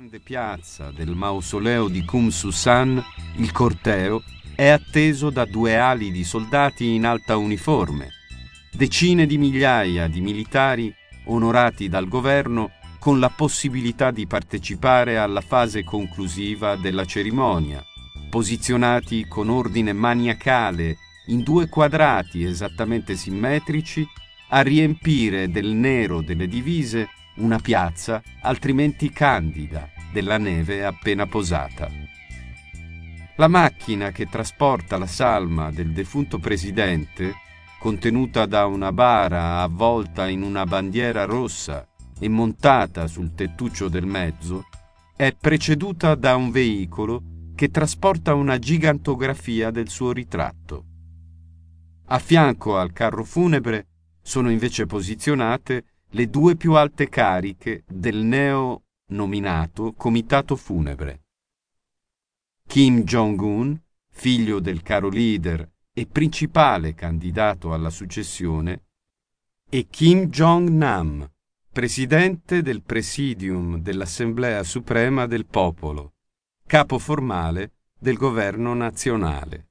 grande piazza del mausoleo di Kum Susan, il corteo è atteso da due ali di soldati in alta uniforme, decine di migliaia di militari onorati dal governo con la possibilità di partecipare alla fase conclusiva della cerimonia, posizionati con ordine maniacale in due quadrati esattamente simmetrici a riempire del nero delle divise una piazza altrimenti candida della neve appena posata. La macchina che trasporta la salma del defunto presidente, contenuta da una bara avvolta in una bandiera rossa e montata sul tettuccio del mezzo, è preceduta da un veicolo che trasporta una gigantografia del suo ritratto. A fianco al carro funebre sono invece posizionate le due più alte cariche del neo-nominato Comitato Funebre. Kim Jong-un, figlio del caro leader e principale candidato alla successione, e Kim Jong-nam, presidente del Presidium dell'Assemblea Suprema del Popolo, capo formale del governo nazionale.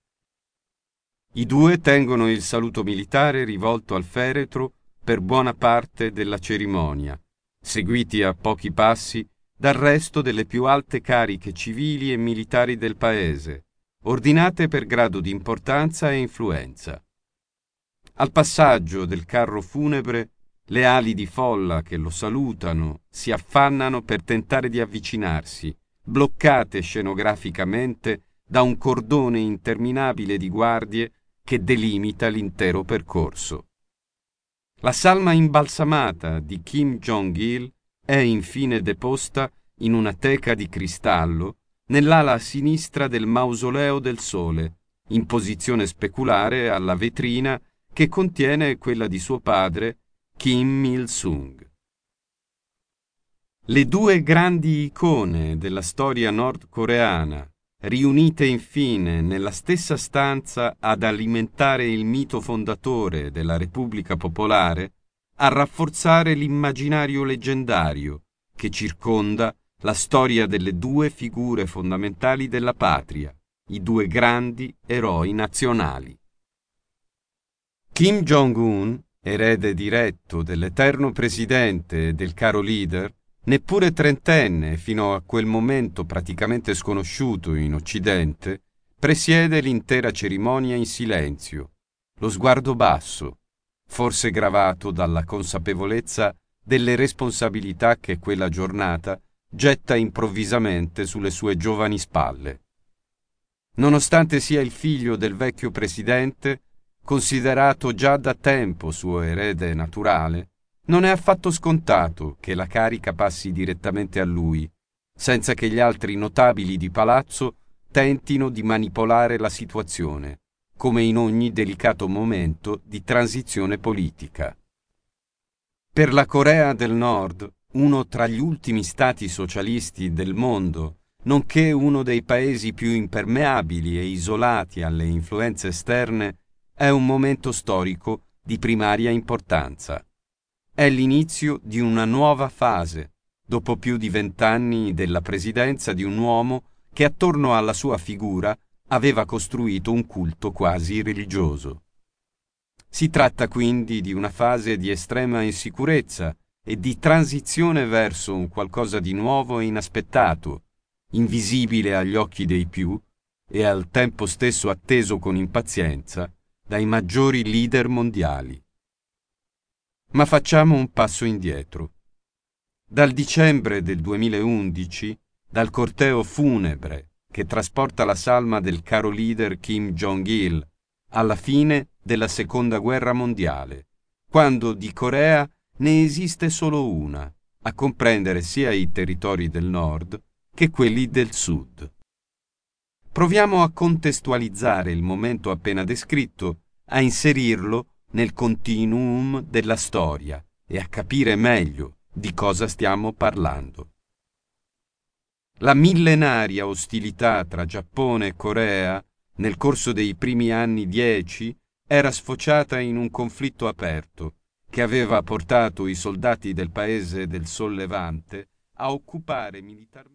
I due tengono il saluto militare rivolto al feretro per buona parte della cerimonia, seguiti a pochi passi dal resto delle più alte cariche civili e militari del paese, ordinate per grado di importanza e influenza. Al passaggio del carro funebre, le ali di folla che lo salutano si affannano per tentare di avvicinarsi, bloccate scenograficamente da un cordone interminabile di guardie che delimita l'intero percorso. La salma imbalsamata di Kim Jong-il è infine deposta in una teca di cristallo nell'ala sinistra del mausoleo del sole, in posizione speculare alla vetrina che contiene quella di suo padre Kim Il-sung. Le due grandi icone della storia nordcoreana, riunite infine nella stessa stanza ad alimentare il mito fondatore della Repubblica Popolare, a rafforzare l'immaginario leggendario che circonda la storia delle due figure fondamentali della patria, i due grandi eroi nazionali. Kim Jong-un, erede diretto dell'eterno presidente e del caro leader, Neppure trentenne, fino a quel momento praticamente sconosciuto in Occidente, presiede l'intera cerimonia in silenzio, lo sguardo basso, forse gravato dalla consapevolezza delle responsabilità che quella giornata getta improvvisamente sulle sue giovani spalle. Nonostante sia il figlio del vecchio presidente, considerato già da tempo suo erede naturale, non è affatto scontato che la carica passi direttamente a lui, senza che gli altri notabili di palazzo tentino di manipolare la situazione, come in ogni delicato momento di transizione politica. Per la Corea del Nord, uno tra gli ultimi stati socialisti del mondo, nonché uno dei paesi più impermeabili e isolati alle influenze esterne, è un momento storico di primaria importanza. È l'inizio di una nuova fase, dopo più di vent'anni della presidenza di un uomo che attorno alla sua figura aveva costruito un culto quasi religioso. Si tratta quindi di una fase di estrema insicurezza e di transizione verso un qualcosa di nuovo e inaspettato, invisibile agli occhi dei più e al tempo stesso atteso con impazienza dai maggiori leader mondiali. Ma facciamo un passo indietro. Dal dicembre del 2011, dal corteo funebre che trasporta la salma del caro leader Kim Jong-il alla fine della seconda guerra mondiale, quando di Corea ne esiste solo una, a comprendere sia i territori del nord che quelli del sud. Proviamo a contestualizzare il momento appena descritto, a inserirlo nel continuum della storia e a capire meglio di cosa stiamo parlando. La millenaria ostilità tra Giappone e Corea nel corso dei primi anni dieci era sfociata in un conflitto aperto che aveva portato i soldati del paese del sollevante a occupare militarmente